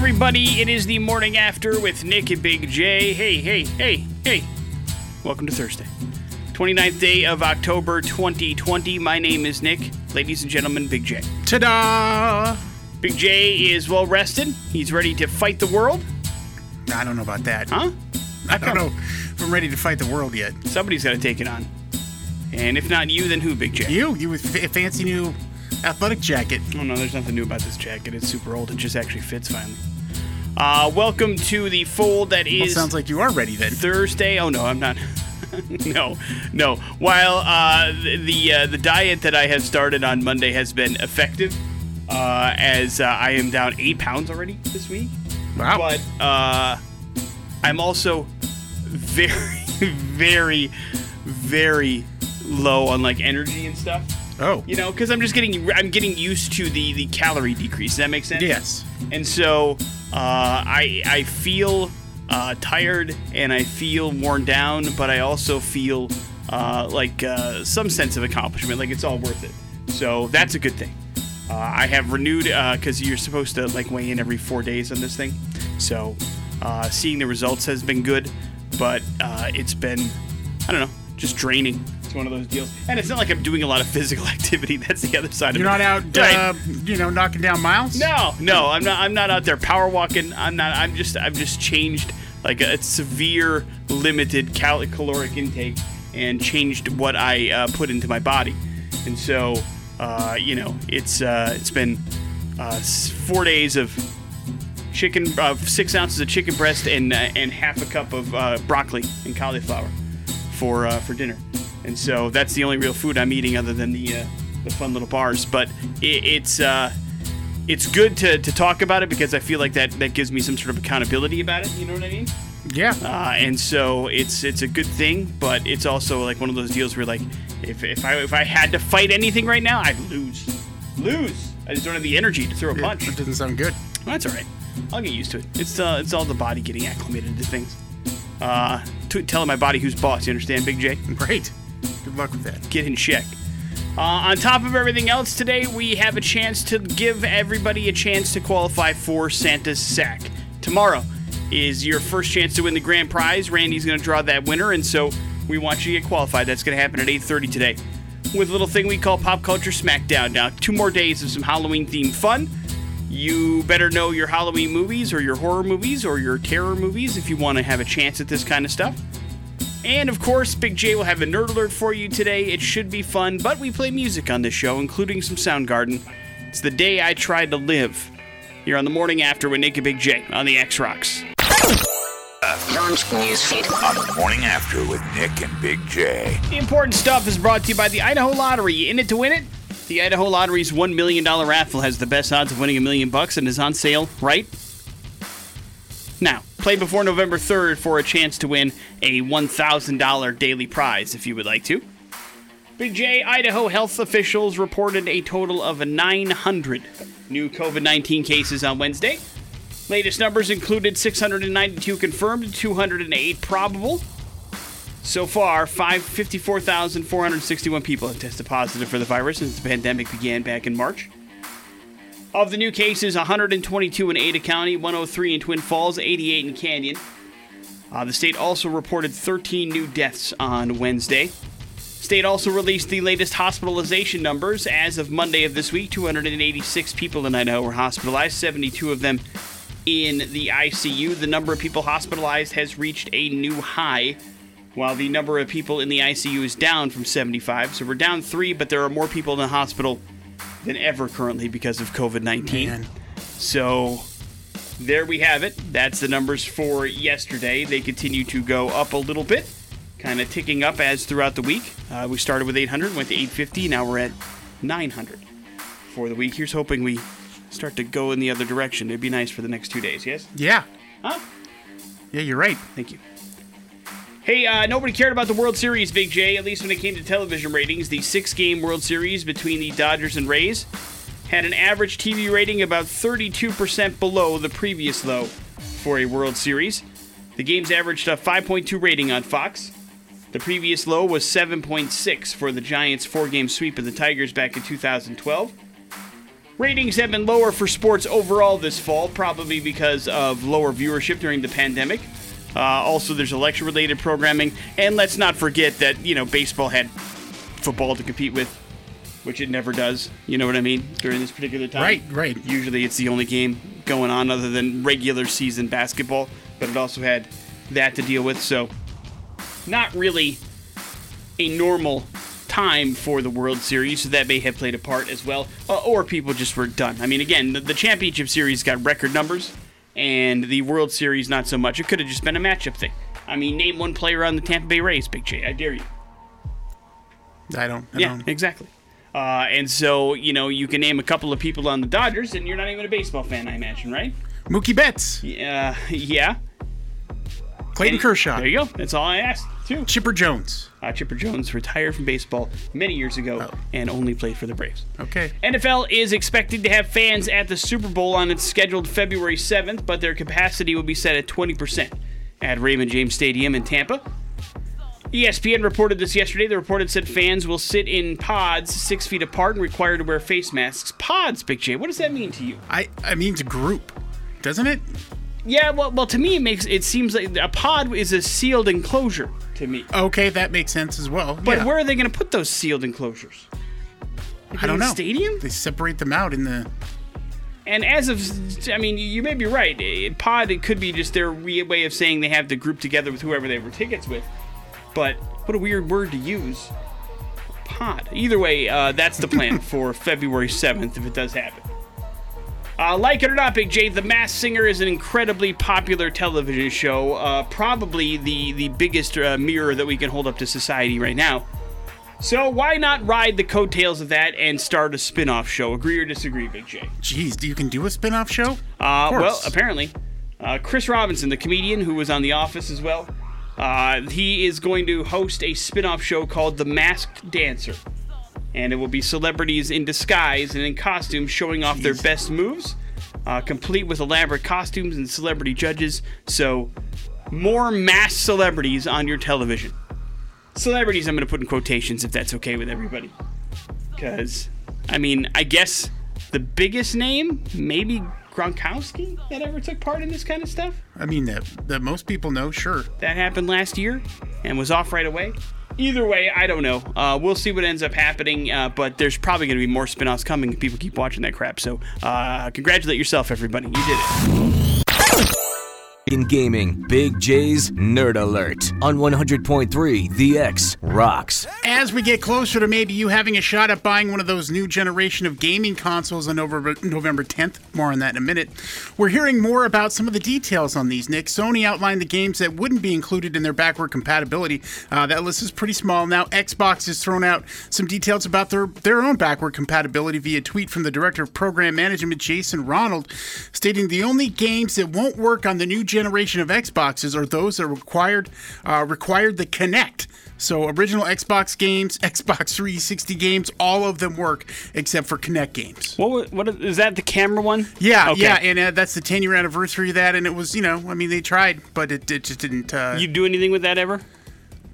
everybody. It is the morning after with Nick and Big J. Hey, hey, hey, hey. Welcome to Thursday, 29th day of October 2020. My name is Nick. Ladies and gentlemen, Big J. Ta-da! Big J is well rested. He's ready to fight the world. I don't know about that. Huh? I don't know if I'm ready to fight the world yet. Somebody's got to take it on. And if not you, then who, Big J? You, you with f- fancy new athletic jacket. Oh no, there's nothing new about this jacket. It's super old. It just actually fits finally. Uh, welcome to the fold that is. Well, sounds like you are ready then. Thursday. Oh no, I'm not. no, no. While uh, the the, uh, the diet that I have started on Monday has been effective, uh, as uh, I am down eight pounds already this week. Wow. But uh, I'm also very, very, very low on like energy and stuff. Oh. You know, because I'm just getting I'm getting used to the the calorie decrease. Does that make sense? Yes. And so uh, I I feel uh, tired and I feel worn down, but I also feel uh, like uh, some sense of accomplishment, like it's all worth it. So that's a good thing. Uh, I have renewed because you're supposed to like weigh in every four days on this thing. So uh, seeing the results has been good, but uh, it's been I don't know, just draining. It's one of those deals, and it's not like I'm doing a lot of physical activity. That's the other side You're of it. You're not out, Right. uh, you know, knocking down miles? No, no, I'm not. I'm not out there power walking. I'm not. I'm just. I've just changed like a, severe limited cal- caloric intake and changed what I uh, put into my body, and so uh, you know it's uh, it's been uh, four days of chicken, uh, six ounces of chicken breast and uh, and half a cup of uh, broccoli and cauliflower for uh, for dinner, and so that's the only real food I'm eating other than the uh, the fun little bars. But it, it's uh, it's good to, to talk about it because I feel like that that gives me some sort of accountability about it. You know what I mean? Yeah. Uh, and so it's it's a good thing, but it's also like one of those deals where like if, if I if I had to fight anything right now, I'd lose, lose. I just don't have the energy to throw a punch. That doesn't sound good. Well, that's all right. I'll get used to it. It's uh, it's all the body getting acclimated to things. Uh, to, telling my body who's boss. You understand, Big J? Great. Good luck with that. Get in check. Uh, on top of everything else today, we have a chance to give everybody a chance to qualify for Santa's sack. Tomorrow is your first chance to win the grand prize. Randy's going to draw that winner, and so we want you to get qualified. That's going to happen at 8:30 today. With a little thing we call Pop Culture Smackdown. Now, two more days of some Halloween themed fun. You better know your Halloween movies or your horror movies or your terror movies if you want to have a chance at this kind of stuff. And of course, Big J will have a nerd alert for you today. It should be fun, but we play music on this show, including some Soundgarden. It's the day I tried to live. Here on the morning after with Nick and Big J on the X Rocks. Launch on the morning after with Nick and Big J. The important stuff is brought to you by the Idaho Lottery. In it to win it? The Idaho Lottery's $1 million raffle has the best odds of winning a million bucks and is on sale right now. Play before November 3rd for a chance to win a $1,000 daily prize if you would like to. Big J, Idaho health officials reported a total of 900 new COVID 19 cases on Wednesday. Latest numbers included 692 confirmed, 208 probable. So far, five- 54,461 people have tested positive for the virus since the pandemic began back in March. Of the new cases, 122 in Ada County, 103 in Twin Falls, 88 in Canyon. Uh, the state also reported 13 new deaths on Wednesday. State also released the latest hospitalization numbers. As of Monday of this week, 286 people in Idaho were hospitalized, 72 of them in the ICU. The number of people hospitalized has reached a new high, while the number of people in the ICU is down from 75. So we're down three, but there are more people in the hospital than ever currently because of COVID 19. Man. So there we have it. That's the numbers for yesterday. They continue to go up a little bit, kind of ticking up as throughout the week. Uh, we started with 800, went to 850, now we're at 900 for the week. Here's hoping we start to go in the other direction. It'd be nice for the next two days, yes? Yeah. Huh? Yeah, you're right. Thank you. Hey, uh, nobody cared about the World Series, Big J, at least when it came to television ratings. The six game World Series between the Dodgers and Rays had an average TV rating about 32% below the previous low for a World Series. The games averaged a 5.2 rating on Fox. The previous low was 7.6 for the Giants' four game sweep of the Tigers back in 2012. Ratings have been lower for sports overall this fall, probably because of lower viewership during the pandemic. Uh, also, there's election related programming. And let's not forget that, you know, baseball had football to compete with, which it never does. You know what I mean? During this particular time. Right, right. Usually it's the only game going on other than regular season basketball, but it also had that to deal with. So, not really a normal time for the World Series, so that may have played a part as well. Uh, or people just were done. I mean, again, the, the championship series got record numbers, and the World Series not so much. It could have just been a matchup thing. I mean, name one player on the Tampa Bay Rays, Big J. I dare you. I don't. I Yeah, don't. exactly. Uh, and so, you know, you can name a couple of people on the Dodgers, and you're not even a baseball fan, I imagine, right? Mookie Betts, Yeah, yeah. Clayton And- Kershaw, There you go. That's all I asked, too. Chipper Jones. Uh, Chipper Jones retired from baseball many years ago Oh. and only played for the Braves. Okay. NFL is expected to have fans at the Super Bowl on its scheduled February 7th, but their capacity will be set at 20% at Raymond James Stadium in Tampa. ESPN reported this yesterday. The report had said fans will sit in pods six feet apart and required to wear face masks. Pods, Big J. What does that mean to you? I I mean it's a group, doesn't it? Yeah, well, well, to me, it makes it seems like a pod is a sealed enclosure to me. Okay, that makes sense as well. But yeah. where are they going to put those sealed enclosures? I don't in know. stadium? They separate them out in the. And as of, I mean, you may be right. Pod, it could be just their way of saying they have to group together with whoever they were tickets with. But what a weird word to use. Pod. Either way, uh, that's the plan for February 7th if it does happen. Uh, like it or not, Big J, The Masked Singer is an incredibly popular television show. Uh, probably the, the biggest uh, mirror that we can hold up to society right now. So why not ride the coattails of that and start a spin off show? Agree or disagree, Big J? Geez, you can do a spin-off show? Uh, Of course. well, apparently, uh, Chris Robinson, the comedian who was on The Office as well, uh, he is going to host a spin-off show called The Masked Dancer, and it will be celebrities in disguise and in costumes showing off their best moves, uh, complete with elaborate costumes and celebrity judges. So, more masked celebrities on your television. Celebrities, I'm going to put in quotations if that's okay with everybody. Because, I mean, I guess the biggest name, maybe Gronkowski, that ever took part in this kind of stuff. I mean that that most people know, sure. That happened last year and was off right away. Either way, I don't know. Uh, we'll see what ends up happening, uh, but there's probably going to be more spin offs coming if people keep watching that crap. So, uh, congratulate yourself, everybody. You did it. In gaming, Big J's Nerd Alert on 100.3 The X rocks. As we get closer to maybe you having a shot at buying one of those new generation of gaming consoles on November, November 10th, more on that in a minute, we're hearing more about some of the details on these, Nick. Sony outlined the games that wouldn't be included in their backward compatibility. Uh, that list is pretty small. Now, Xbox has thrown out some details about their, their own backward compatibility via tweet from the Director of Program Management, Jason Ronald, stating the only games that won't work on the new generation of Xboxes are those that required uh, required the Kinect. So original Xbox games, Xbox 360 games, all of them work except for Kinect games. What, what is that? The camera one? Yeah, Okay. yeah, and uh, that's the 10 year anniversary of that, and it was, you know, I mean, they tried, but it, it just didn't. Uh, You do anything with that ever?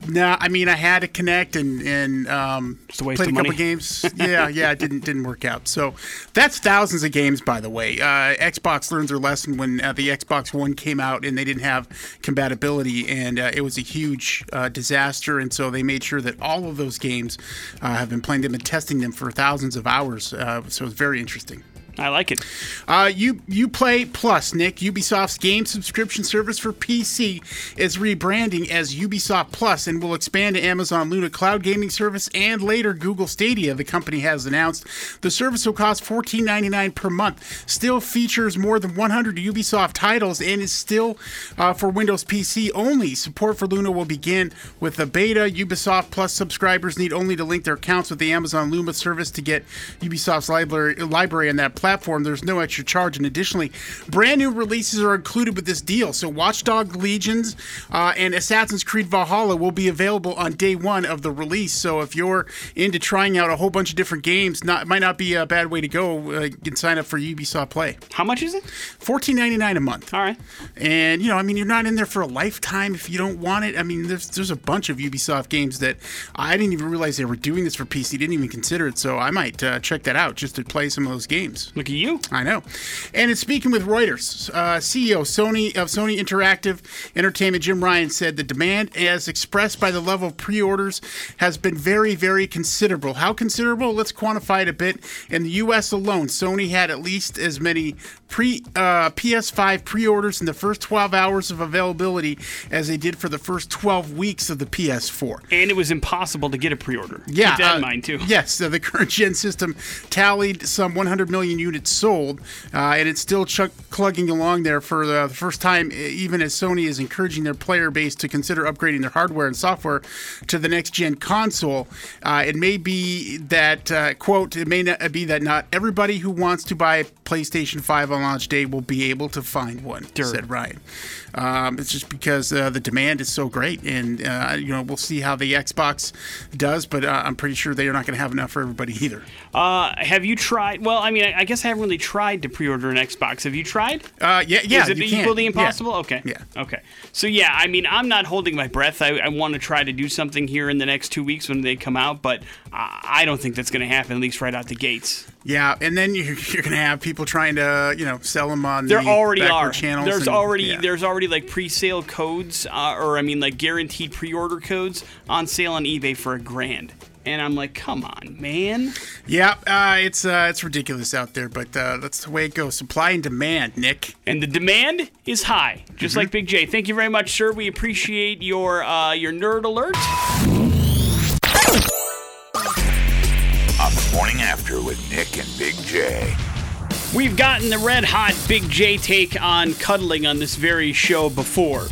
Nah, I mean, I had to connect and and um, Just a waste played a couple money. games. yeah, yeah, it didn't didn't work out. So that's thousands of games, by the way. Uh, Xbox learned their lesson when uh, the Xbox One came out and they didn't have compatibility, and uh, it was a huge uh, disaster. And so they made sure that all of those games uh, have been playing them and testing them for thousands of hours. Uh, so it's very interesting. I like it. Uh, you Uplay Plus, Nick. Ubisoft's game subscription service for PC is rebranding as Ubisoft Plus and will expand to Amazon Luna cloud gaming service and later Google Stadia. The company has announced the service will cost $14.99 per month. Still features more than 100 Ubisoft titles and is still uh, for Windows PC only. Support for Luna will begin with the beta. Ubisoft Plus subscribers need only to link their accounts with the Amazon Luna service to get Ubisoft's library library on that platform. There's no extra charge, and additionally, brand new releases are included with this deal. So, Watchdog Legions uh, and Assassin's Creed Valhalla will be available on day one of the release. So, if you're into trying out a whole bunch of different games, not it might not be a bad way to go. Uh, you can sign up for Ubisoft Play. How much is it? $14.99 a month. All right. And you know, I mean, you're not in there for a lifetime if you don't want it. I mean, there's there's a bunch of Ubisoft games that I didn't even realize they were doing this for PC. Didn't even consider it. So I might uh, check that out just to play some of those games. Look at you. I know. And in speaking with Reuters, uh, CEO Sony of Sony Interactive Entertainment Jim Ryan said the demand, as expressed by the level of pre-orders, has been very, very considerable. How considerable? Let's quantify it a bit. In the U.S. alone, Sony had at least as many pre uh, PS5 pre-orders in the first 12 hours of availability as they did for the first 12 weeks of the PS4. And it was impossible to get a pre-order. Yeah, Keep that uh, in mind too. Yes, so the current gen system tallied some 100 million units sold, uh, and it's still chuck clugging along there for the first time. Even as Sony is encouraging their player base to consider upgrading their hardware and software to the next gen console, uh, it may be that uh, quote it may not be that not everybody who wants to buy a PlayStation 5 on launch day will be able to find one. Said Ryan. Um, it's just because uh, the demand is so great, and uh, you know we'll see how the Xbox does, but uh, I'm pretty sure they are not going to have enough for everybody either. Uh, have you tried? Well, I mean, I, I guess I haven't really tried to pre-order an Xbox. Have you tried? Uh, yeah, yeah. Is it you can. equally Yeah. impossible? Okay. Yeah. Okay. So yeah, I mean, I'm not holding my breath. I, I want to try to do something here in the next two weeks when they come out, but I, I don't think that's going to happen. At least right out the gates. Yeah, and then you're, you're going to have people trying to, you know, sell them on There the already are. channels. There's and- already yeah. there's already like pre-sale codes, uh, or I mean like guaranteed pre-order codes on sale on eBay for a grand. And I'm like, come on, man. Yeah, uh, it's uh, it's ridiculous out there, but uh, that's the way it goes. Supply and demand, Nick. And the demand is high, just Mm-hmm. like Big J. Thank you very much, sir. We appreciate your uh, your nerd alert. On the morning after with Nick and Big J. We've gotten the red hot Big J take on cuddling on this very show before.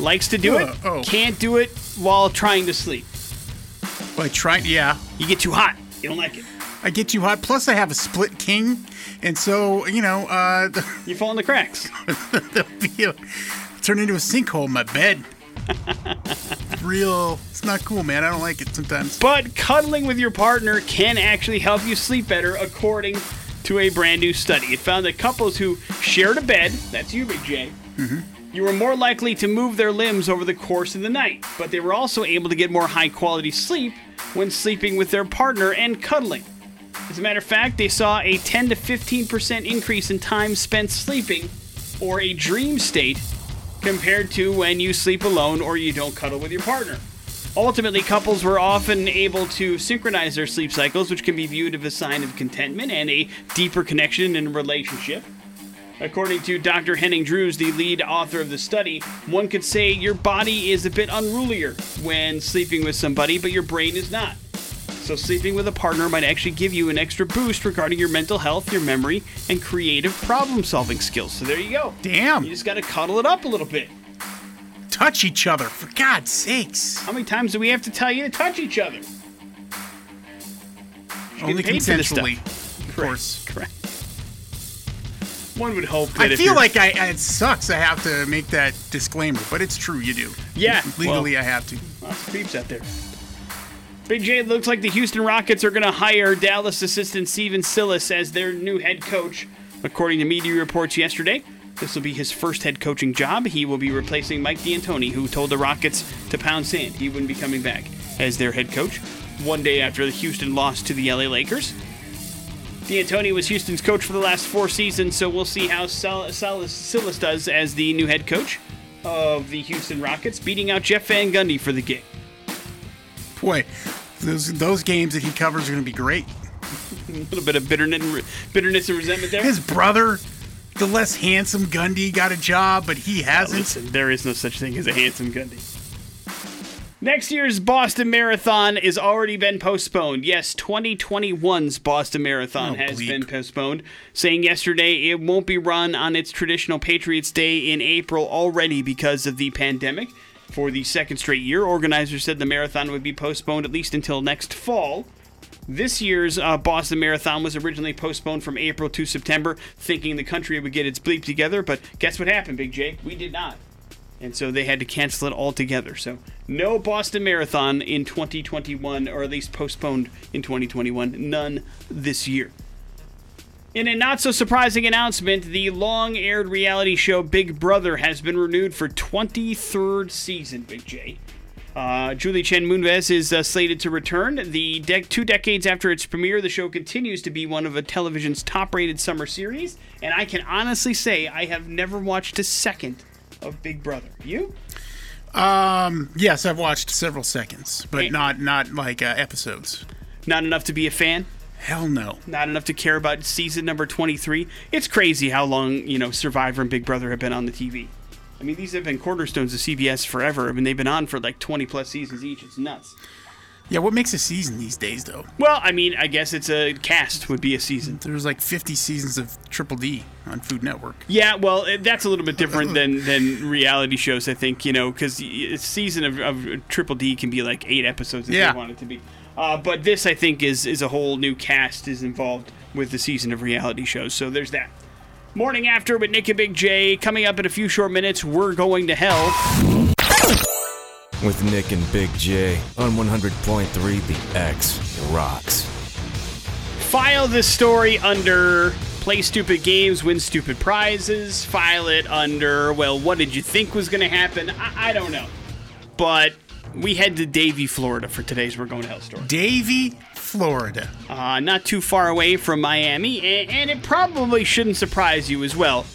Likes to do it, Uh, oh. can't do it while trying to sleep. But try, yeah, You get too hot. You don't like it. I get too hot. Plus, I have a split king, and so you know, uh, the, You fall in the cracks. the turn into a sinkhole in my bed. Real, it's not cool, man. I don't like it sometimes. But cuddling with your partner can actually help you sleep better, according to a brand new study. It found that couples who shared a bed, that's you, Big J, you were more likely to move their limbs over the course of the night. But they were also able to get more high quality sleep when sleeping with their partner and cuddling. As a matter of fact, they saw a 10 to 15% increase in time spent sleeping or a dream state compared to when you sleep alone or you don't cuddle with your partner. Ultimately, couples were often able to synchronize their sleep cycles, which can be viewed as a sign of contentment and a deeper connection in a relationship. According to Dr. Henning Drews, the lead author of the study, one could say your body is a bit unrulier when sleeping with somebody, but your brain is not. So, sleeping with a partner might actually give you an extra boost regarding your mental health, your memory, and creative problem solving skills. So, there you go. Damn, You just got to cuddle it up a little bit. touch each other for God's sakes. How many times do we have to tell you to touch each other? Only paid for this consensually, of course. Correct. One would hope that I feel like I it sucks. I have to make that disclaimer, but it's true. You do. Yeah, legally, well- I have to. Lots of creeps out there. Big J, it looks like the Houston Rockets are going to hire Dallas assistant Stephen Silas as their new head coach. According to media reports yesterday, this will be his first head coaching job. He will be replacing Mike D'Antoni, who told the Rockets to pound sand. He wouldn't be coming back as their head coach one day after the Houston lost to the LA Lakers. D'Antoni was Houston's coach for the last four seasons, so we'll see how Sal- Salas Silas does as the new head coach of the Houston Rockets, beating out Jeff Van Gundy for the gig. Boy, those those games that he covers are going to be great. A little bit of bitterness and, re- bitterness and resentment there. His brother, the less handsome Gundy, got a job, but he hasn't. Listen, there is no such thing as a handsome Gundy. Next year's Boston Marathon has already been postponed. Yes, 2021's Boston Marathon Oh, has bleep. been postponed, saying yesterday it won't be run on its traditional Patriots Day in April already because of the pandemic. For the second straight year, organizers said the marathon would be postponed at least until next fall. This year's uh, Boston Marathon was originally postponed from April to September, thinking the country would get its bleep together. But guess what happened, Big Jake? We did not. And so they had to cancel it altogether. So no Boston Marathon in 2021, or at least postponed in 2021. None this year. In a not so surprising announcement, the long aired reality show Big Brother has been renewed for 23rd season, Big J. Uh, Julie Chen Moonves is uh, slated to return. The de- two decades after its premiere, the show continues to be one of a television's top-rated summer series, and I can honestly say I have never watched a second of Big Brother. You? Um, yes, I've watched several seconds, but not not like uh, episodes. Not enough to be a fan. Hell no. Not enough to care about season number 23. It's crazy how long, you know, Survivor and Big Brother have been on the TV. I mean, these have been cornerstones of CBS forever. I mean, they've been on for like 20 plus seasons each. It's nuts. Yeah, what makes a season these days though? Well, I mean, I guess it's a cast would be a season. There's like 50 seasons of Triple D on Food Network. Yeah, well, eh, that's a little bit different than than reality shows, I think. You know, because a season of, of Triple D can be like eight episodes if Yeah. they want it to be. Uh, but this, I think, is is a whole new cast is involved with the season of reality shows. So there's that. Morning after with Nick and Big J coming up in a few short minutes. We're going to hell. With Nick and Big J on 100.3 The X Rocks. File this story under play stupid games, win stupid prizes. File it under well, what did you think was going to happen? I, I don't know, but we head to Davie, Florida for today's We're Going to Hell story. Davie, Florida. uh, not too far away from Miami, and, and it probably shouldn't surprise you as well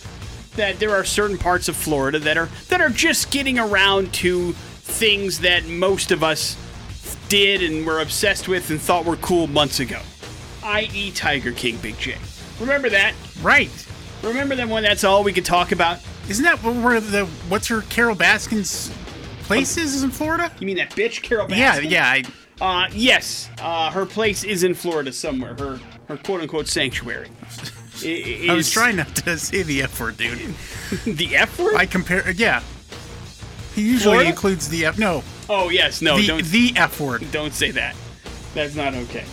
that there are certain parts of Florida that are that are just getting around to things that most of us did and were obsessed with and thought were cool months ago, i.e., Tiger King, Big J. Remember that? Right. Remember that when that's all we could talk about? Isn't that where the what's her Carole Baskin's place is, is in Florida? You mean that bitch, Carole Baskin? Yeah, yeah. I, Uh, yes, uh, her place is in Florida somewhere. Her her quote unquote sanctuary. I- I was trying not to say the F word, dude. the F word. I compare. Yeah. He usually Florida? includes the F. No, Oh yes, no, the don't the F word. don't say that. That's not okay.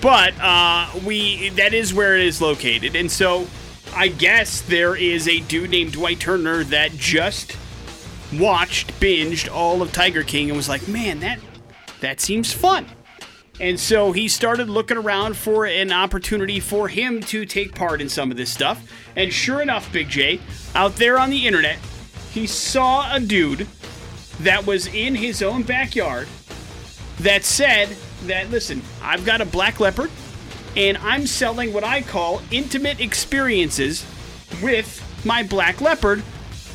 But uh, we that is where it is located, and so I guess there is a dude named Dwight Turner that just watched, binged all of Tiger King, and was like, "Man, that that seems fun." And so he started looking around for an opportunity for him to take part in some of this stuff. And sure enough, Big J, out there on the internet, he saw a dude that was in his own backyard that said that listen, I've got a black leopard and I'm selling what I call intimate experiences with my black leopard.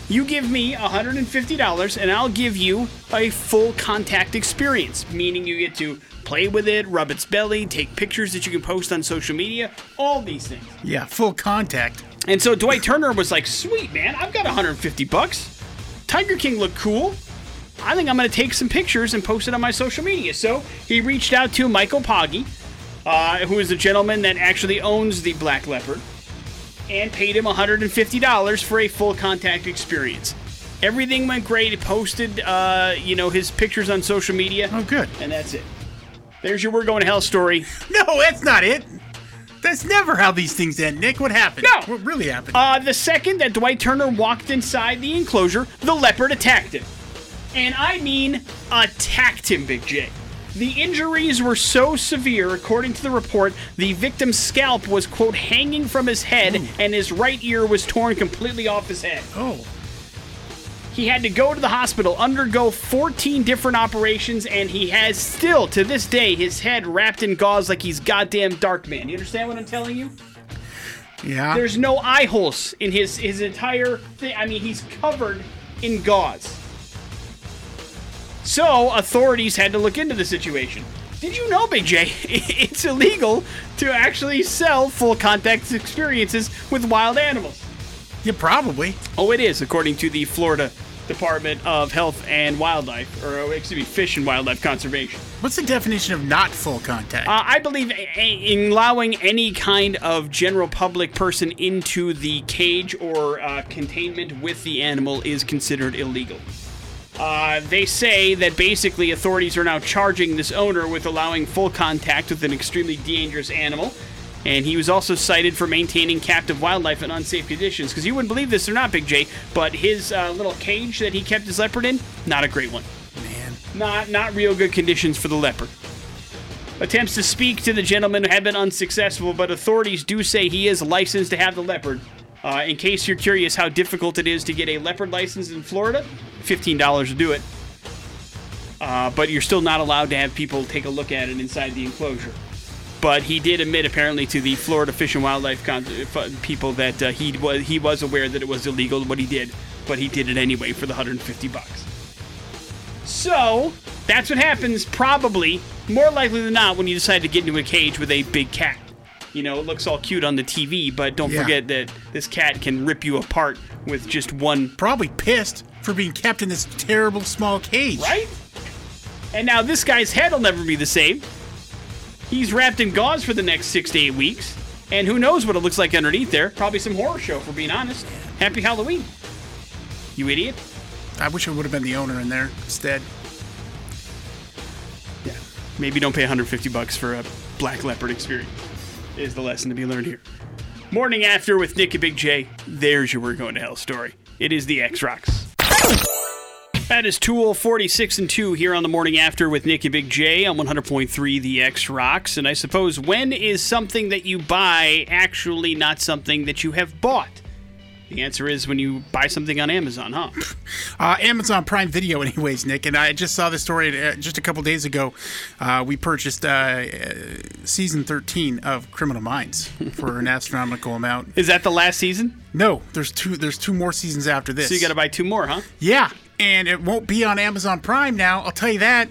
You give me $150 and I'll give you a full contact experience, meaning you get to play with it, rub its belly, take pictures that you can post on social media, all these things. Yeah, full contact. And so Dwight Turner was like, "Sweet man, I've got 150 bucks. Tiger King looked cool. I think I'm going to take some pictures and post it on my social media." So he reached out to Michael Poggi, uh, who is the gentleman that actually owns the Black Leopard, and paid him $150 for a full contact experience. Everything went great. He posted, uh, you know, his pictures on social media, Oh, good. and that's it. There's your "We're Going to Hell" story. No, that's not it. That's never how these things end, Nick. What happened? No. What really happened? Uh, the second that Dwight Turner walked inside the enclosure, the leopard attacked him. And I mean attacked him, Big J. The injuries were so severe, according to the report, the victim's scalp was, quote, hanging from his head, and his right ear was torn completely off his head. oh, He had to go to the hospital, undergo 14 different operations, and he has still, to this day, his head wrapped in gauze like he's goddamn Darkman. Do you understand what I'm telling you? yeah. There's no eye holes in his his entire thing. I mean, he's covered in gauze. So authorities had to look into the situation. Did you know, Big J? It's illegal to actually sell full contact experiences with wild animals. yeah, probably. Oh, it is, according to the Florida Department of Health and Wildlife, or oh, excuse me, Fish and Wildlife Conservation. What's the definition of not full contact? Uh, I believe a- a- in allowing any kind of general public person into the cage or uh, containment with the animal is considered illegal. Uh, they say that basically authorities are now charging this owner with allowing full contact with an extremely dangerous animal. And he was also cited for maintaining captive wildlife in unsafe conditions. Because you wouldn't believe this or not, Big J, but his uh, little cage that he kept his leopard in, not a great one Man. not not real good conditions for the leopard. Attempts to speak to the gentleman have been unsuccessful, but authorities do say he is licensed to have the leopard. Uh, in case you're curious how difficult it is to get a leopard license in Florida, fifteen dollars to do it. uh, but you're still not allowed to have people take a look at it inside the enclosure. But he did admit, apparently, to the Florida Fish and Wildlife con- uh, people that uh, he was he was aware that it was illegal what he did, but he did it anyway for the 150 bucks. So that's what happens, probably more likely than not, when you decide to get into a cage with a big cat. You know, it looks all cute on the TV, but don't Yeah. forget that this cat can rip you apart with just one Probably pissed for being kept in this terrible small cage. Right? And now this guy's head will never be the same. He's wrapped in gauze for the next six to eight weeks. And who knows what it looks like underneath there? Probably some horror show, for being honest. Happy Halloween. You idiot. I wish I would have been the owner in there instead. Yeah. Maybe don't pay 150 bucks for a black leopard experience. Is the lesson to be learned here. Morning after with Nick and Big J. There's your We're Going to Hell story. It is the X Rocks. That is Tool 46 and 2 here on the morning after with Nick and Big J on 100.3 The X Rocks. And I suppose when is something that you buy actually not something that you have bought? The answer is when you buy something on Amazon, huh? Uh, Amazon Prime Video, anyways, Nick. And I just saw this story uh, just a couple days ago. Uh, we purchased uh, uh, season 13 of Criminal Minds for an astronomical amount. Is that the last season? No, there's two. There's two more seasons after this. So you got to buy two more, huh? Yeah, and it won't be on Amazon Prime now. I'll tell you that.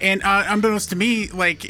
And uh, unbeknownst to me, like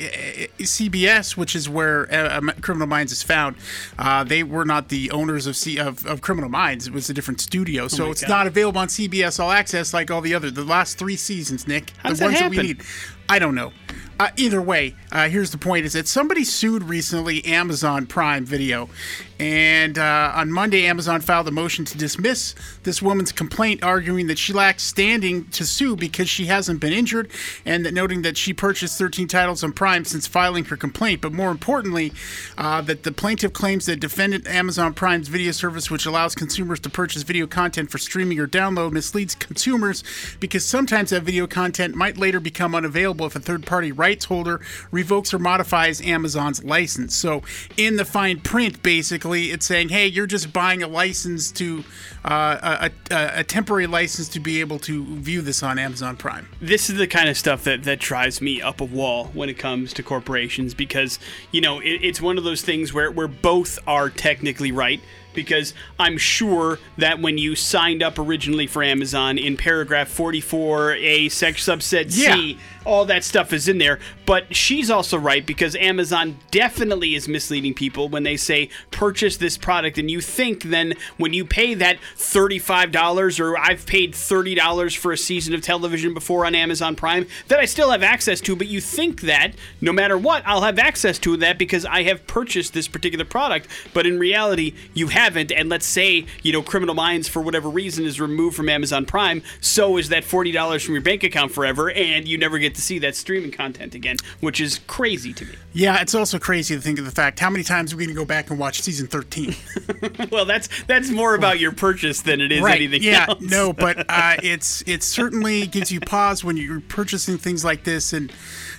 CBS, which is where uh, um, Criminal Minds is found, uh, they were not the owners of, C- of of Criminal Minds. It was a different studio, so Oh it's God. not available on CBS All Access like all the other the last three seasons. Nick, How does the that ones that we happen? need. I don't know. Uh, either way, uh, here's the point: is that somebody sued recently Amazon Prime Video, and uh, on Monday, Amazon filed a motion to dismiss this woman's complaint, arguing that she lacks standing to sue because she hasn't been injured, and that noting that she purchased 13 titles on Prime since filing her complaint. But more importantly, uh, that the plaintiff claims that defendant Amazon Prime's video service, which allows consumers to purchase video content for streaming or download, misleads consumers because sometimes that video content might later become unavailable if a third party rights holder revokes or modifies Amazon's license. So, in the fine print, basically, it's saying, hey, you're just buying a license to, uh, a, a, a temporary license to be able to view this on Amazon Prime. this is the kind of stuff that, that drives me up a wall when it comes to corporations because you know it, it's one of those things where, where both are technically right because i'm sure that when you signed up originally for amazon in paragraph 44a sec subset c Yeah. All that stuff is in there. But she's also right because amazon definitely is misleading people when they say purchase this product and you think then when you pay that $35 or i've paid $30 for a season of television before on amazon prime that i still have access to but you think that no matter what i'll have access to that because i have purchased this particular product. But in reality you haven't. And let's say you know criminal minds for whatever reason is removed from amazon prime so is that $40 from your bank account forever and you never get to see that streaming content again which is crazy to me Yeah, it's also crazy to think of the fact how many times are we going to go back and watch season 13? well that's that's more about your purchase than it is anything else. yeah, else no, but uh, it's it certainly gives you pause when you're purchasing things like this, and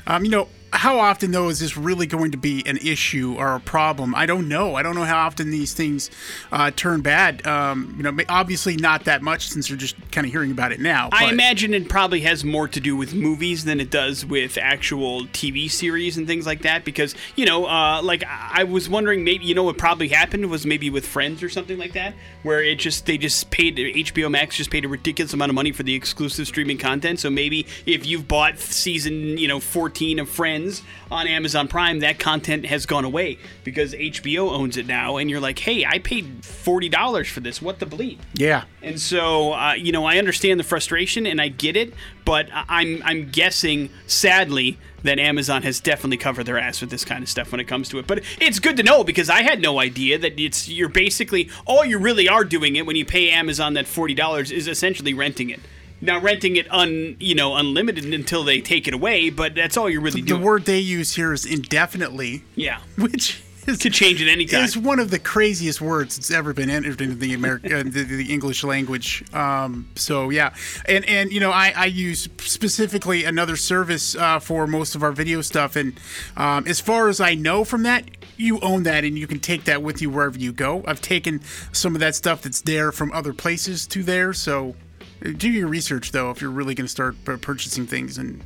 um, you know how often though is this really going to be an issue or a problem? I don't know. I don't know how often these things uh, turn bad. Um, you know, obviously not that much since you're just kind of hearing about it now. I imagine it probably has more to do with movies than it does with actual TV series and things like that. Because you know, uh, like I I was wondering, maybe you know what probably happened was maybe with Friends or something like that, where it just they just paid HBO Max just paid a ridiculous amount of money for the exclusive streaming content. So maybe if you've bought season you know 14 of Friends on Amazon Prime, that content has gone away because HBO owns it now, and you're like, hey, I paid forty dollars for this. What the bleep? Yeah. And so, uh, you know, I understand the frustration and I get it, but I'm I'm guessing, sadly, that Amazon has definitely covered their ass with this kind of stuff when it comes to it. But it's good to know because I had no idea that it's you're basically all you really are doing it when you pay Amazon that forty dollars is essentially renting it. Now renting it un you know unlimited until they take it away, but that's all you're really The doing. The word they use here is indefinitely, yeah, which is could change at any time. It's one of the craziest words that's ever been entered into the American, the, the English language. Um, so yeah, and and you know I, I use specifically another service uh, for most of our video stuff, and um, as far as I know from that, you own that and you can take that with you wherever you go. I've taken some of that stuff that's there from other places to there, so. Do your research though if you're really going to start purchasing things and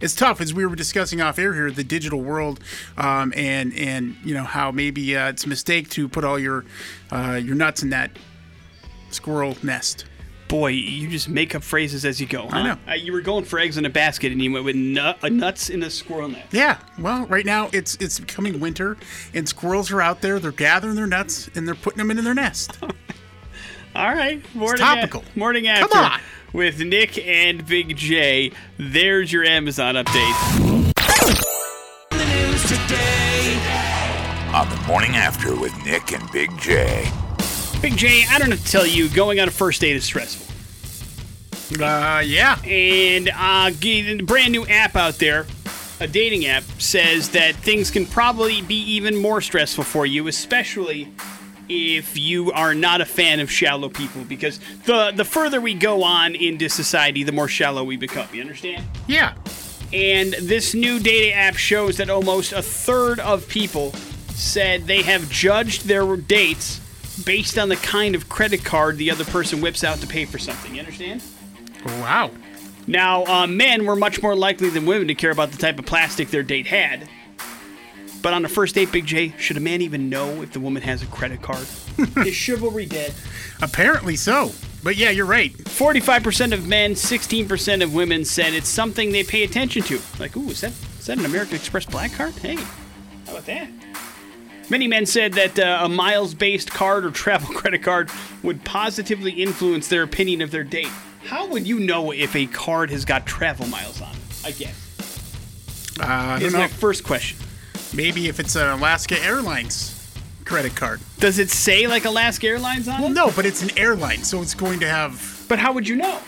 it's tough as we were discussing off air here the digital world um, and and you know how maybe uh, it's a mistake to put all your uh, your nuts in that squirrel nest Boy, you just make up phrases as you go. Huh? I know. Uh, you were going for eggs in a basket, and you went with nut, uh, nuts in a squirrel nest. yeah well right now it's it's becoming winter and squirrels are out there they're gathering their nuts and they're putting them in their nest All right, morning topical. a- morning Come on. with Nick and Big J. There's your Amazon update. On the morning after with Nick and Big J. Big J, I don't have to tell you, going on a first date is stressful. uh yeah And uh, g- a brand new app out there, a dating app, says that things can probably be even more stressful for you, especially if you are not a fan of shallow people. Because the the further we go on into society, the more shallow we become. You understand? yeah And this new data app shows that almost a third of people said they have judged their dates based on the kind of credit card the other person whips out to pay for something. You understand? wow Now, uh, men were much more likely than women to care about the type of plastic their date had. But on a first date, Big J, should a man even know if the woman has a credit card? Is chivalry dead? apparently so but yeah you're right 45% of men, 16% of women said it's something they pay attention to. Like, ooh, is that is that an American Express black card? Hey, how about that? Many men said that uh, a miles-based card or travel credit card would positively influence their opinion of their date. How would you know if a card has got travel miles on it? I guess. uh, I don't Is know my first question. Maybe if it's an Alaska Airlines credit card Does it say like Alaska Airlines on it? well it? no but it's an airline so it's going to have But how would you know?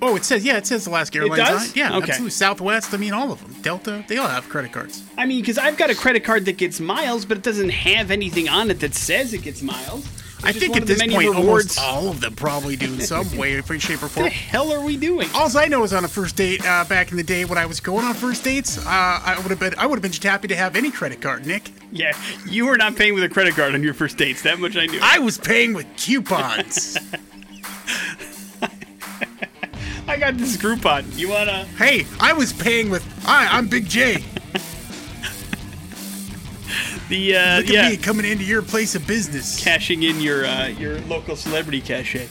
Oh, it says yeah, it says Alaska Airlines It does? on it. Yeah, Okay. absolutely. Southwest, I mean all of them. Delta, they all have credit cards. I mean, because I've got a credit card that gets miles, but it doesn't have anything on it that says it gets miles. It's I think at this point, rewards. almost all of them probably do in some way, shape, or form. What the hell are we doing? All I know is on a first date uh, back in the day when I was going on first dates, uh, I would have been I would have been just happy to have any credit card, Nick. Yeah, you were not paying with a credit card on your first dates. That much I knew. I was paying with coupons. I got this Groupon. You wanna? hey, I was paying with Hi, I'm Big J. The uh, Look at yeah, me coming into your place of business. cashing in your uh, your local celebrity cachet.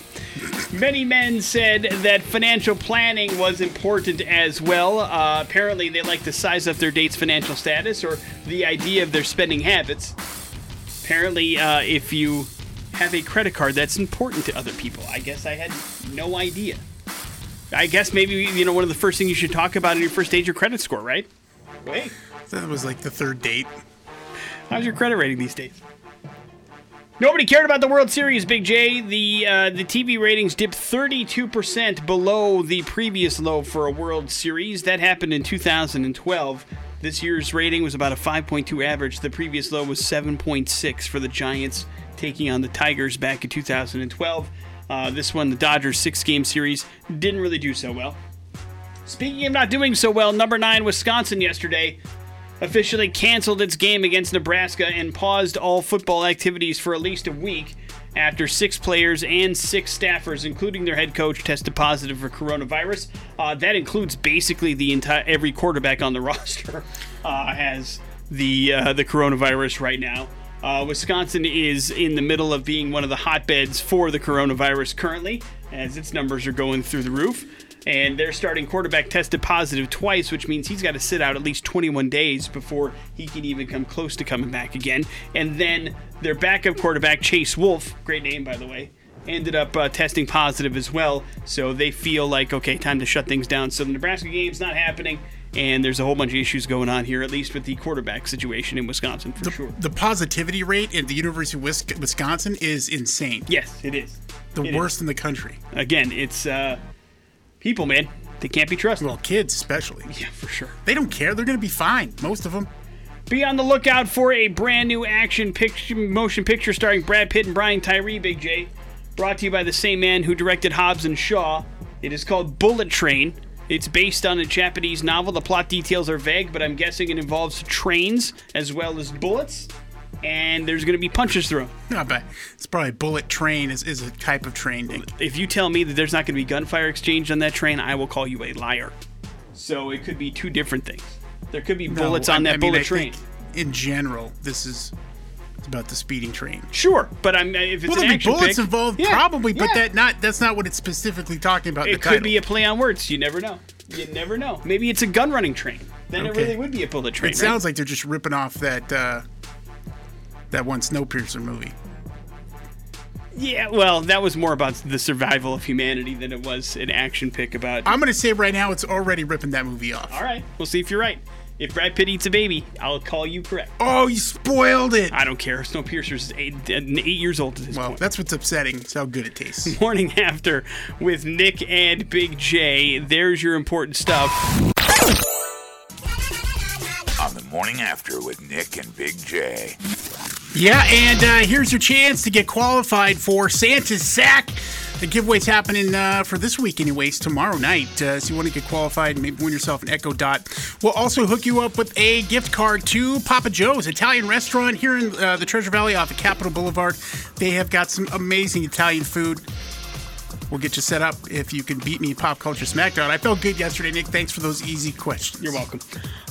Many men said that financial planning was important as well. Uh, apparently, they like to size up their date's financial status or the idea of their spending habits. Apparently, uh, if you have a credit card, that's important to other people. I guess I had no idea. I guess maybe you know one of the first things you should talk about in your first date your credit score, right? Wait, That was like the third date. How's your credit rating these days? Nobody cared about the World Series, Big J. The uh, the TV ratings dipped 32% below the previous low for a World Series. That happened in 2012. This year's rating was about a 5.2 average. The previous low was 7.6 for the Giants taking on the Tigers back in 2012. Uh, this one, the Dodgers six game series, didn't really do so well. Speaking of not doing so well, number nine, Wisconsin yesterday officially canceled its game against Nebraska and paused all football activities for at least a week after six players and six staffers, including their head coach, tested positive for coronavirus. Uh, that includes basically the entire every quarterback on the roster uh, has the uh, the coronavirus right now. Uh, Wisconsin is in the middle of being one of the hotbeds for the coronavirus currently, as its numbers are going through the roof and their starting quarterback tested positive twice, which means he's got to sit out at least 21 days before he can even come close to coming back again. And then their backup quarterback, Chase Wolf, great name by the way, ended up uh, testing positive as well. So they feel like, okay, time to shut things down. So the Nebraska game's not happening. And there's a whole bunch of issues going on here, at least with the quarterback situation in Wisconsin, for sure. The positivity rate at the University of Wisconsin is insane. Yes, it is. The It is. worst in the country. Again, it's uh, people, man. They can't be trusted. Well, kids especially. yeah, for sure. They don't care. They're going to be fine. Most of them. Be on the lookout for a brand new action picture, motion picture starring Brad Pitt and Brian Tyree, Big J. Brought to you by the same man who directed Hobbs and Shaw. It is called Bullet Train. It's based on a Japanese novel. The plot details are vague, but I'm guessing it involves trains as well as bullets. And there's going to be punches thrown. I bet it's probably bullet train is, is a type of train. Nick. If you tell me that there's not going to be gunfire exchanged on that train, I will call you a liar. So it could be two different things. There could be No, bullets I- on that I mean, bullet I train. think in general, this is about the speeding train. Sure, but I'm if it's Well, an be action bullets pick- involved, Yeah, probably, but yeah. that not that's not what it's specifically talking about. it could title. be a play on words. You never know. You never know. Maybe it's a gun running train. Then it really would be a bullet train. It right? sounds like they're just ripping off that uh, that one Snowpiercer movie. Yeah, well, that was more about the survival of humanity than it was an action pick about. I'm gonna say right now, it's already ripping that movie off. All right, we'll see if you're right. If Brad Pitt eats a baby, I'll call you correct. Oh, you spoiled it. I don't care. Snowpiercer's eight, eight years old at this Well, point. that's what's upsetting. It's how good it tastes. Morning after with Nick and Big J. There's your important stuff. On the morning after with Nick and Big J. Yeah, and uh, here's your chance to get qualified for Santa's Sack. The giveaway's happening uh, for this week, anyways, tomorrow night. Uh, so you want to get qualified, and maybe win yourself an Echo Dot. We'll also hook you up with a gift card to Papa Joe's Italian restaurant here in uh, the Treasure Valley off of Capitol Boulevard. They have got some amazing Italian food. We'll get you set up if you can beat me Pop Culture Smackdown. I felt good yesterday, Nick. Thanks for those easy questions. You're welcome.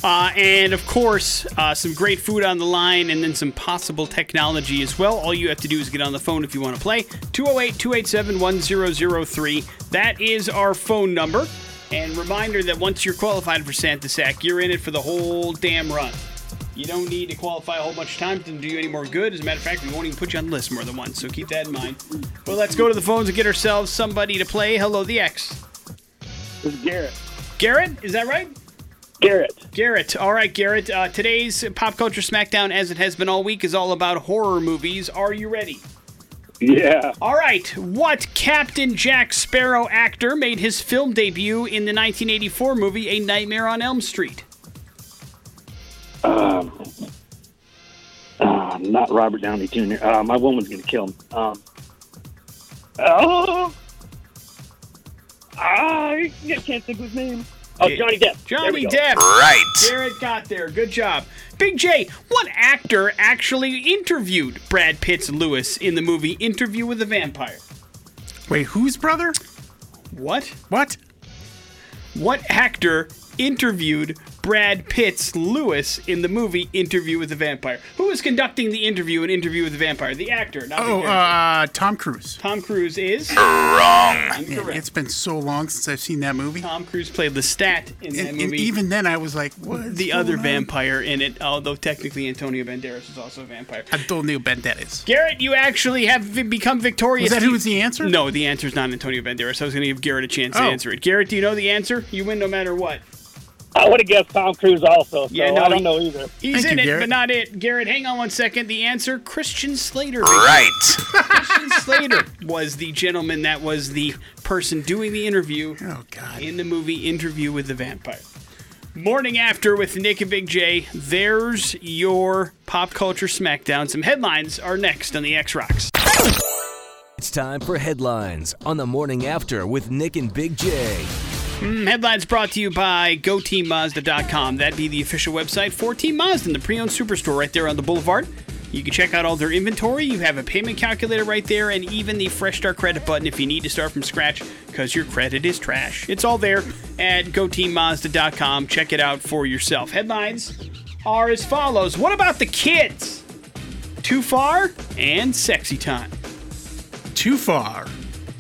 Uh, and of course, uh, some great food on the line and then some possible technology as well. All you have to do is get on the phone if you want to play. 208 287 1003. That is our phone number. And reminder that once you're qualified for Santa Sack, you're in it for the whole damn run. You don't need to qualify a whole bunch of times to do you any more good. As a matter of fact, we won't even put you on the list more than once, so keep that in mind. But let's go to the phones and get ourselves somebody to play. Hello, the X. This is Garrett. Garrett, is that right? Garrett. Garrett. All right, Garrett. Uh, today's Pop Culture Smackdown, as it has been all week, is all about horror movies. Are you ready? Yeah. All right. What Captain Jack Sparrow actor made his film debut in the 1984 movie A Nightmare on Elm Street? Uh, not Robert Downey Jr. Uh, my woman's gonna kill him. Um. Oh. I can't think of his name. Oh, Johnny Depp. Johnny. Depp. Right. Garrett got there. Good job. Big J, what actor actually interviewed Brad Pitt's Louis in the movie Interview with a Vampire? Wait, whose brother? What? What? What actor interviewed Brad Pitt's Louis in the movie Interview with the Vampire? Who was conducting the interview in Interview with the Vampire? The actor, not the Oh, character. uh, Tom Cruise. Tom Cruise is Wrong. Man, incorrect. it's been so long since I've seen that movie. Tom Cruise played Lestat in that And, and movie. even then, I was like, what? the other vampire in it, although technically Antonio Banderas is also a vampire. Antonio Banderas. Garrett, you actually have vi- become victorious. Was that who was the answer? No, the answer is not Antonio Banderas. I was going to give Garrett a chance to Oh. answer it. Garrett, do you know the answer? You win no matter what. I would have guessed Tom Cruise also. So Yeah, no, I don't he- know either. He's Thank in you, it, Garrett. but not it. Garrett, hang on one second. The answer: Christian Slater. Right. Christian Slater was the gentleman that was the person doing the interview Oh, God. in the movie Interview with the Vampire. Morning after with Nick and Big J. There's your pop culture smackdown. Some headlines are next on the X Rocks. It's time for headlines on the morning after with Nick and Big J. Mm, Headlines brought to you by GoTeamMazda.com. That'd be the official website for Team Mazda, the pre-owned superstore right there on the boulevard. You can check out all their inventory. You have a payment calculator right there, and even the Fresh Start credit button if you need to start from scratch because your credit is trash. It's all there at GoTeamMazda.com. Check it out for yourself. Headlines are as follows: What about the kids? Too far and sexy time. Too far.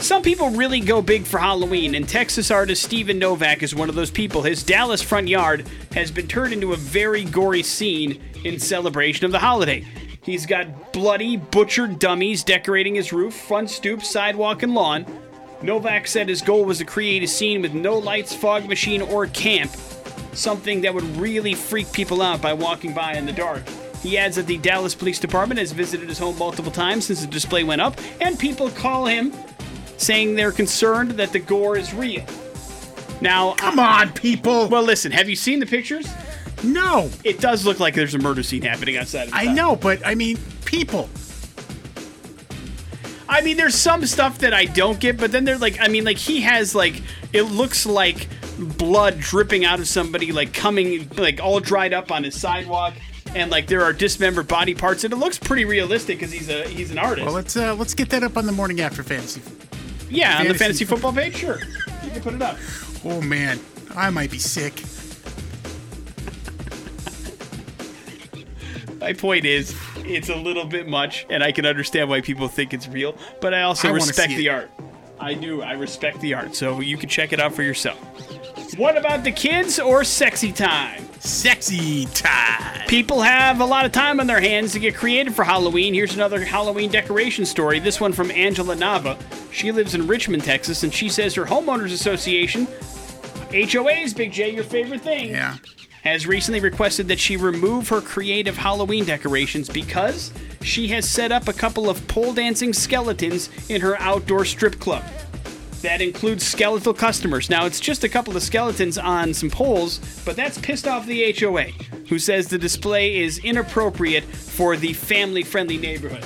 Some people really go big for Halloween, and Texas artist Steven Novak is one of those people. His Dallas front yard has been turned into a very gory scene in celebration of the holiday. He's got bloody, butchered dummies decorating his roof, front stoop, sidewalk, and lawn. Novak said his goal was to create a scene with no lights, fog machine, or camp, something that would really freak people out by walking by in the dark. He adds that the Dallas Police Department has visited his home multiple times since the display went up, and people call him saying they're concerned that the gore is real. Now, Come on, people. well, listen, have you seen the pictures? no. It does look like there's a murder scene happening outside. Of the I know, but I mean, people. I mean, there's some stuff that I don't get, but then they're like, I mean, like he has like, it looks like blood dripping out of somebody, like coming, like all dried up on his sidewalk, and like there are dismembered body parts, and it looks pretty realistic because he's a he's an artist. Well, let's uh, let's get that up on the morning after fantasy. Yeah, on the fantasy- football page, sure, you can put it up. Oh man, I might be sick. My point is, it's a little bit much, and I can understand why people think it's real, but I also I respect the it. art. I do. I respect the art, so you can check it out for yourself. What about the kids or sexy time? Sexy time. People have a lot of time on their hands to get creative for Halloween. Here's another Halloween decoration story. This one from Angela Nava. She lives in Richmond, Texas, and she says her homeowners association, HOAs, Big J, your favorite thing, Yeah. has recently requested that she remove her creative Halloween decorations because she has set up a couple of pole dancing skeletons in her outdoor strip club. That includes skeletal customers. Now, it's just a couple of skeletons on some poles, but that's pissed off the HOA, who says the display is inappropriate for the family friendly neighborhood.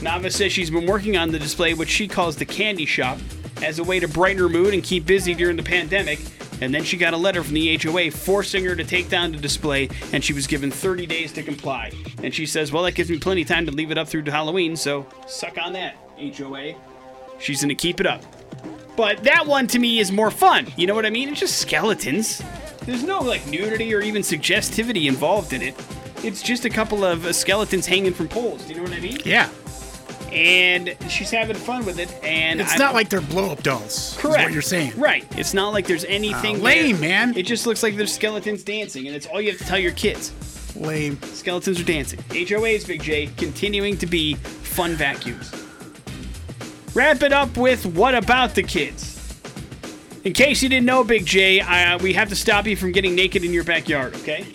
Nava says she's been working on the display, which she calls the candy shop, as a way to brighten her mood and keep busy during the pandemic. And then she got a letter from the HOA forcing her to take down the display, and she was given 30 days to comply. And she says, Well, that gives me plenty of time to leave it up through to Halloween, so suck on that, HOA. She's gonna keep it up. But that one to me is more fun. You know what I mean? It's just skeletons. There's no like nudity or even suggestivity involved in it. It's just a couple of uh, skeletons hanging from poles. Do you know what I mean? Yeah. and she's having fun with it. And It's I- not like they're blow up dolls. is correct what you're saying. right? It's not like there's anything Uh, lame, there. man. It just looks like there's skeletons dancing, and it's all you have to tell your kids. Lame. Skeletons are dancing. HOAs, Big J, continuing to be fun vacuums. Wrap it up with what about the kids? In case you didn't know, Big J, uh, we have to stop you from getting naked in your backyard, okay?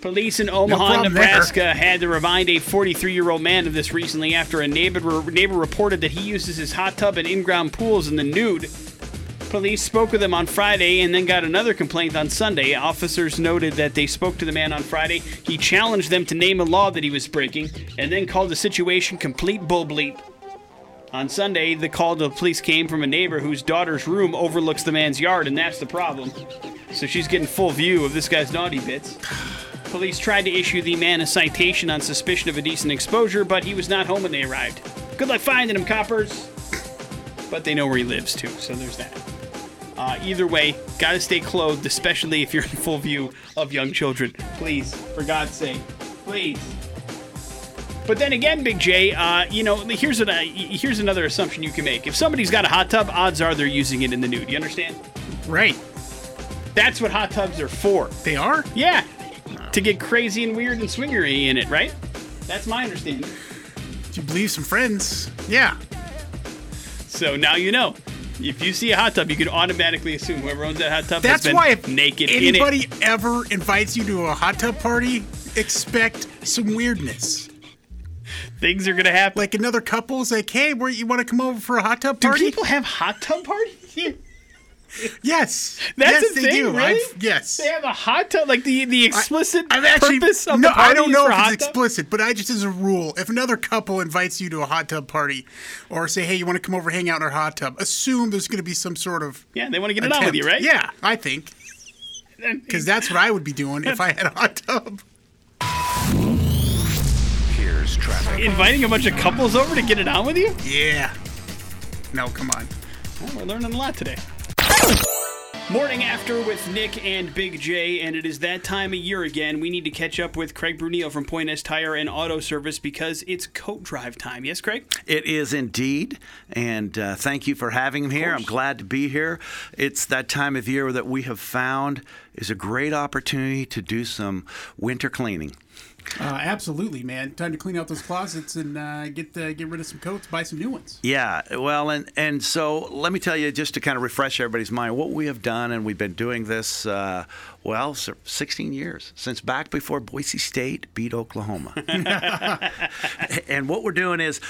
Police in Omaha, there. Nebraska had to remind a 43 year old man of this recently after a neighbor, neighbor reported that he uses his hot tub and in ground pools in the nude. Police spoke with him on Friday and then got another complaint on Sunday. Officers noted that they spoke to the man on Friday. He challenged them to name a law that he was breaking and then called the situation complete bull bleep. On Sunday, the call to the police came from a neighbor whose daughter's room overlooks the man's yard, and that's the problem. So she's getting full view of this guy's naughty bits. Police tried to issue the man a citation on suspicion of indecent exposure, but he was not home when they arrived. Good luck finding him, coppers. But they know where he lives too, so there's that. Uh, either way, gotta stay clothed, especially if you're in full view of young children. Please, for God's sake, please. But then again, Big J, uh, you know, here's what I, here's another assumption you can make. If somebody's got a hot tub, odds are they're using it in the nude. You understand? Right. That's what hot tubs are for. They are? Yeah, to get crazy and weird and swingery in it, right? That's my understanding. Do you believe some friends? Yeah. So now you know. If you see a hot tub, you can automatically assume whoever owns that hot tub That's has been why if naked in it. anybody ever invites you to a hot tub party, expect some weirdness. Things are gonna happen. Like another couple's like, hey, where you want to come over for a hot tub party? Do people have hot tub parties? here? yes. That's yes, a they thing, do. really? I've- yes. They have a hot tub, like the the explicit I've actually purpose of no, the party I don't know if it's explicit, but I just as a rule, if another couple invites you to a hot tub party, or say, hey, you want to come over hang out in our hot tub, assume there's going to be some sort of Yeah, they want to get it on with you, right? Yeah, I think because that's what I would be doing if I had a hot tub. Here's traffic. Inviting a bunch of couples over to get it on with you? Yeah. No, come on. Well, we're learning a lot today. Morning after with Nick and Big J, and it is that time of year again. We need to catch up with Craig Brunel from Point S Tire and Auto Service because it's coat drive time. Yes, Craig? It is indeed, and uh, thank you for having me here. I'm glad to be here. It's that time of year that we have found is a great opportunity to do some winter cleaning. Uh, absolutely, man. Time to clean out those closets and uh, get uh, get rid of some coats, buy some new ones. Yeah, well, and and so let me tell you, just to kind of refresh everybody's mind, what we have done, and we've been doing this, uh, well, 16 years since back before Boise State beat Oklahoma. and what we're doing is.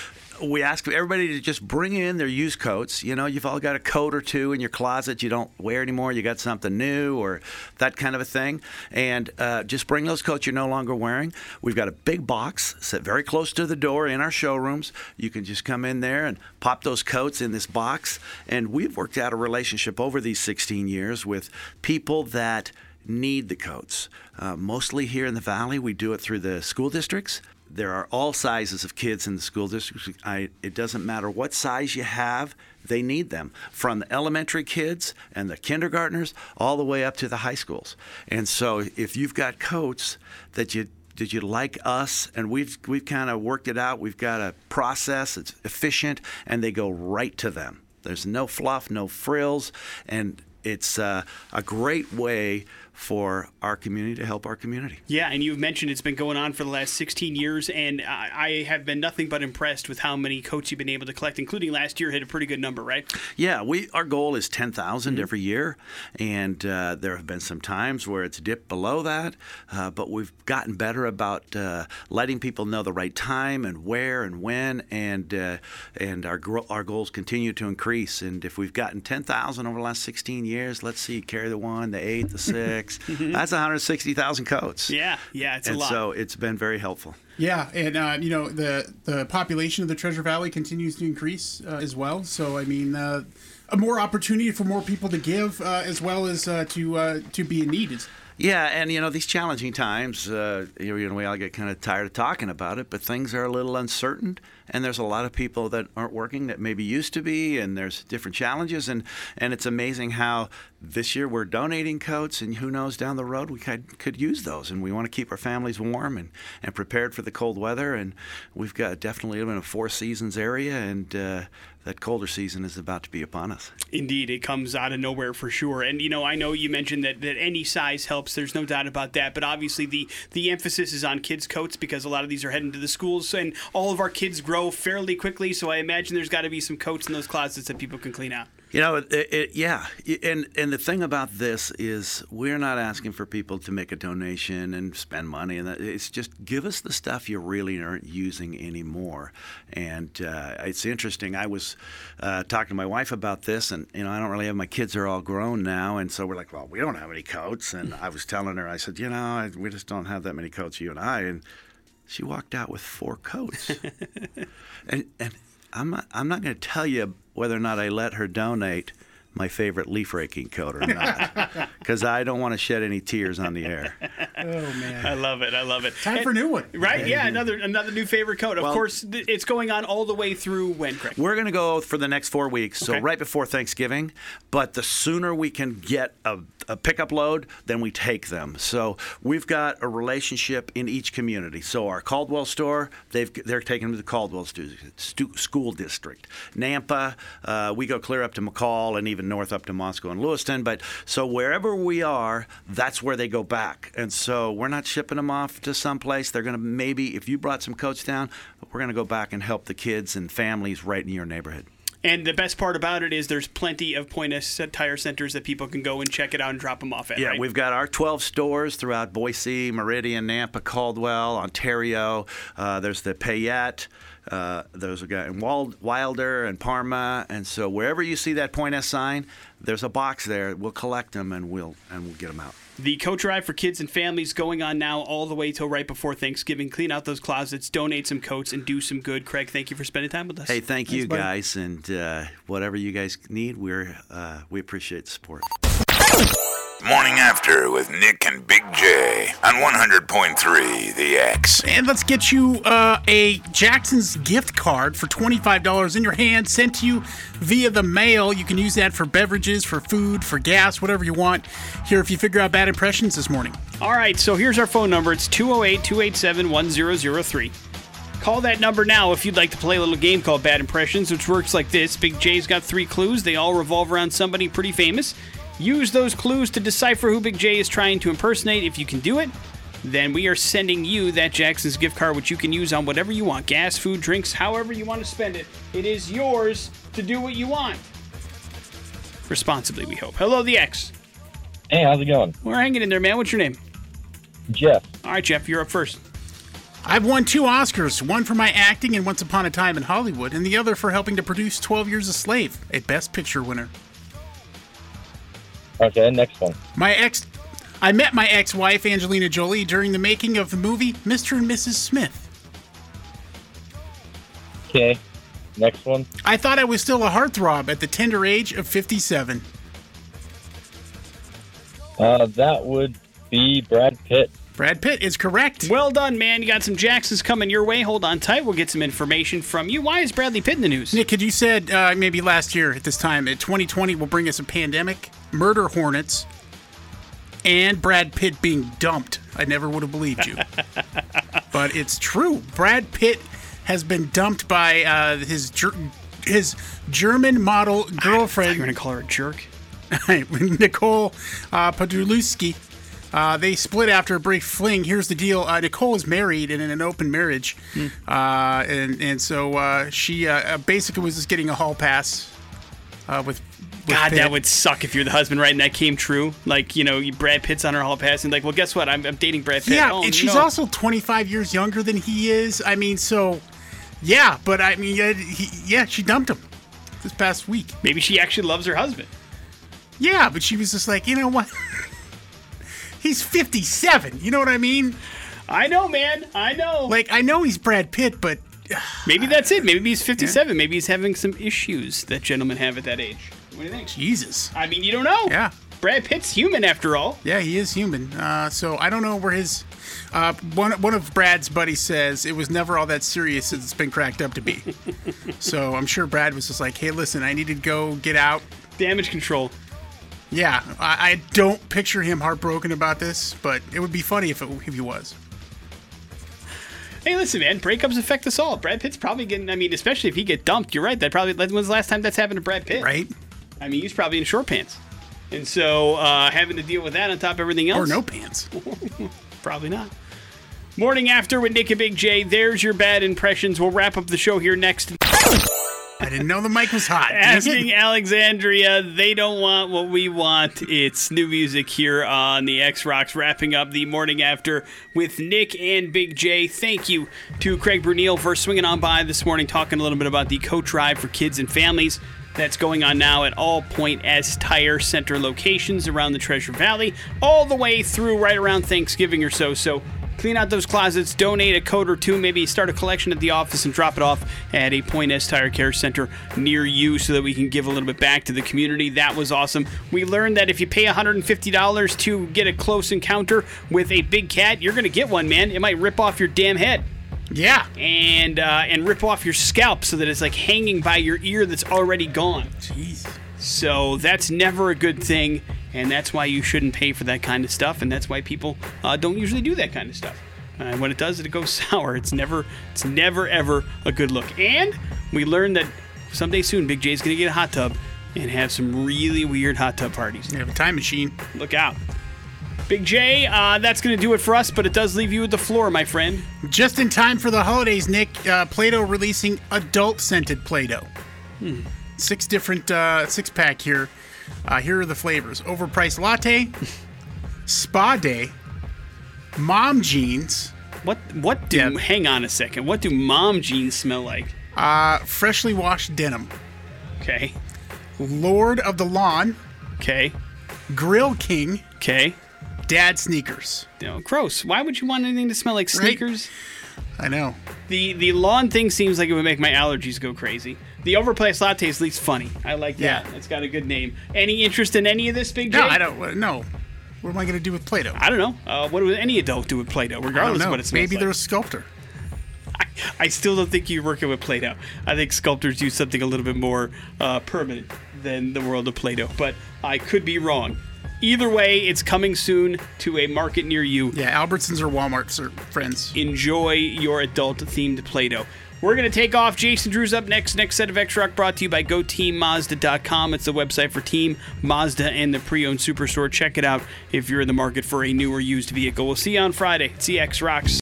We ask everybody to just bring in their used coats. You know, you've all got a coat or two in your closet you don't wear anymore. You got something new or that kind of a thing. And uh, just bring those coats you're no longer wearing. We've got a big box set very close to the door in our showrooms. You can just come in there and pop those coats in this box. And we've worked out a relationship over these 16 years with people that need the coats. Uh, mostly here in the valley, we do it through the school districts. There are all sizes of kids in the school district. I, it doesn't matter what size you have, they need them from the elementary kids and the kindergartners all the way up to the high schools. And so if you've got coats that you did you like us? And we've we've kind of worked it out. We've got a process. It's efficient, and they go right to them. There's no fluff, no frills, and it's uh, a great way for our community to help our community. Yeah, and you've mentioned it's been going on for the last 16 years, and I, I have been nothing but impressed with how many coats you've been able to collect, including last year hit a pretty good number, right? Yeah, we our goal is 10,000 every year, and uh, there have been some times where it's dipped below that, uh, but we've gotten better about uh, letting people know the right time and where and when, and uh, and our gro- our goals continue to increase. And if we've gotten 10,000 over the last 16 years, let's see, carry the one, the eight, the six. That's 160,000 coats. Yeah, yeah, it's a lot. so it's been very helpful. Yeah, and uh, you know the the population of the Treasure Valley continues to increase uh, as well. So I mean, uh, a more opportunity for more people to give, uh, as well as uh, to uh, to be in need. Is, Yeah, and you know these challenging times, uh, you know, we all get kind of tired of talking about it, but things are a little uncertain, and there's a lot of people that aren't working that maybe used to be, and there's different challenges, and and it's amazing how this year we're donating coats, and who knows down the road we could could use those, and we want to keep our families warm and and prepared for the cold weather, and we've got definitely in a four seasons area, and uh, that colder season is about to be upon us. Indeed, it comes out of nowhere for sure. And you know, I know you mentioned that, that any size helps. There's no doubt about that. But obviously, the the emphasis is on kids' coats because a lot of these are heading to the schools, and all of our kids grow fairly quickly. So I imagine there's got to be some coats in those closets that people can clean out. You know, it, it, yeah, and and the thing about this is we're not asking for people to make a donation and spend money, and that- it's just give us the stuff you really aren't using anymore. And uh, it's interesting. I was uh, talking to my wife about this, and you know, I don't really have my kids are all grown now, and so we're like, well, we don't have any coats, and I was telling her, I said, you know, we just don't have that many coats, you and I, and she walked out with four coats, and and I'm not, I'm not going to tell you whether or not I let her donate my favorite leaf raking coat or not, because I don't want to shed any tears on the air. oh man, I love it. I love it. time for a new one. Right? Yeah, another another new favorite coat. Of Well- course, th- it's going on all the way through when, Craig? We're going to go for the next four weeks, so Okay. right before Thanksgiving. But the sooner we can get a, a pickup load, then we take them. So we've got a relationship in each community. So our Caldwell store, they've they're taking them to the Caldwell school district. Nampa, uh, we go clear up to McCall and even north up to Moscow and Lewiston. But so wherever we are, that's where they go back. And so we're not shipping them off to someplace. They're going to maybe, if you brought some coats down, we're going to go back and help the kids and families right in your neighborhood. And the best part about it is there's plenty of Point S tire centers that people can go and check it out and drop them off at. Yeah, right? we've got our 12 stores throughout Boise, Meridian, Nampa, Caldwell, Ontario. Uh, there's the Payette. Uh, there's a guy in Wild, Wilder and Parma, and so wherever you see that Point S sign, there's a box there. We'll collect them and we'll and we'll get them out. The coat drive for kids and families going on now all the way till right before Thanksgiving. Clean out those closets, donate some coats, and do some good. Craig, thank you for spending time with us. Hey, thank you buddy. guys, and uh, whatever you guys need, we're uh, we appreciate the support. Morning After with Nick and Big J on 100.3 The X. And let's get you uh, a Jackson's gift card for $25 in your hand sent to you via the mail. You can use that for beverages, for food, for gas, whatever you want. Here, if you figure out bad impressions this morning. All right, so here's our phone number. It's 208 287 1003. Call that number now if you'd like to play a little game called Bad Impressions, which works like this Big J's got three clues. They all revolve around somebody pretty famous. Use those clues to decipher who Big J is trying to impersonate. If you can do it, then we are sending you that Jackson's gift card, which you can use on whatever you want gas, food, drinks, however you want to spend it. It is yours to do what you want. Responsibly, we hope. Hello, the X. Hey, how's it going? We're hanging in there, man. What's your name? Jeff. All right, Jeff, you're up first. I've won two Oscars, one for my acting in Once Upon a Time in Hollywood, and the other for helping to produce 12 Years a Slave, a Best Picture winner. Okay, next one. My ex. I met my ex wife, Angelina Jolie, during the making of the movie Mr. and Mrs. Smith. Okay, next one. I thought I was still a heartthrob at the tender age of 57. Uh, that would be Brad Pitt. Brad Pitt is correct. Well done, man. You got some Jacksons coming your way. Hold on tight. We'll get some information from you. Why is Bradley Pitt in the news? Nick, could you said uh, maybe last year at this time, at 2020 will bring us a pandemic, murder hornets, and Brad Pitt being dumped. I never would have believed you. but it's true. Brad Pitt has been dumped by uh, his ger- his German model girlfriend. You're going to call her a jerk? Nicole uh. Uh, they split after a brief fling. Here's the deal: uh, Nicole is married and in an open marriage, uh, and and so uh, she uh, basically was just getting a hall pass uh, with. with God, Pitt. that would suck if you're the husband, right? And that came true. Like, you know, Brad Pitt's on her hall pass, and like, well, guess what? I'm, I'm dating Brad Pitt. Yeah, Oh, and she's no. also 25 years younger than he is. I mean, so yeah, but I mean, yeah, he, yeah, she dumped him this past week. Maybe she actually loves her husband. Yeah, but she was just like, you know what? He's 57. You know what I mean? I know, man. I know. Like, I know he's Brad Pitt, but Maybe that's it. Maybe he's 57. Maybe he's having some issues that gentlemen have at that age. What do you think? Jesus. I mean, you don't know. Yeah. Brad Pitt's human after all. Yeah, he is human. Uh, so I don't know where his. Uh, one one of Brad's buddies says it was never all that serious as it's been cracked up to be. so I'm sure Brad was just like, "Hey, listen, I need to go get out." Damage control. Yeah, I, I don't picture him heartbroken about this, but it would be funny if it, if he was. Hey, listen, man. Breakups affect us all. Brad Pitt's probably getting. I mean, especially if he get dumped. You're right. That probably. When's the last time that's happened to Brad Pitt? Right? I mean, he's probably in short pants, and so uh, having to deal with that on top of everything else. Or no pants. Probably not. Morning after with Nick and Big J. There's your bad impressions. We'll wrap up the show here next. I didn't know the mic was hot. Asking Alexandria, they don't want what we want. It's new music here on the X Rocks, wrapping up the morning after with Nick and Big J. Thank you to Craig Brunel for swinging on by this morning, talking a little bit about the coach drive for kids and families. That's going on now at all Point S Tire Center locations around the Treasure Valley, all the way through right around Thanksgiving or so. So clean out those closets, donate a coat or two, maybe start a collection at the office and drop it off at a Point S Tire Care Center near you so that we can give a little bit back to the community. That was awesome. We learned that if you pay $150 to get a close encounter with a big cat, you're going to get one, man. It might rip off your damn head Yeah. and uh, and rip off your scalp so that it's like hanging by your ear that's already gone. Jeez. So that's never a good thing, and that's why you shouldn't pay for that kind of stuff, and that's why people uh, don't usually do that kind of stuff. Uh, when it does, it goes sour. It's never, it's never ever a good look. And we learned that someday soon, Big J's gonna get a hot tub and have some really weird hot tub parties. You have a time machine. Look out. Big J, uh, that's going to do it for us, but it does leave you with the floor, my friend. Just in time for the holidays, Nick. Uh, Play-Doh releasing adult scented Play-Doh. Six different uh, six pack here. Uh, here are the flavors: overpriced latte, spa day, mom jeans, What what do Yeah. hang on a second. What do mom jeans smell like? uh, freshly washed denim, Okay. Lord of the Lawn, Okay. Grill King, Okay. Dad sneakers. No, gross. Why would you want anything to smell like Right. sneakers? I know. The the lawn thing seems like it would make my allergies go crazy. The overpriced latte is at least funny. I like that. Yeah. It's got a good name. Any interest in any of this, Big J? No, I don't. uh, No. What am I going to do with Play-Doh? I don't know. Uh, what would any adult do with Play-Doh, regardless of what it smells Maybe like? they're a sculptor. I still don't think you're working with Play-Doh. I think sculptors do something a little bit more uh, permanent than the world of Play-Doh, but I could be wrong. Either way, it's coming soon to a market near you. Yeah, Albertsons or Walmart's are friends. Enjoy your adult-themed Play-Doh. We're going to take off. Jason Drew's up next. Next set of X Rock brought to you by GoTeamMazda.com. It's the website for Team Mazda and the pre-owned superstore. Check it out if you're in the market for a new or used vehicle. We'll see you on Friday. It's the X Rocks.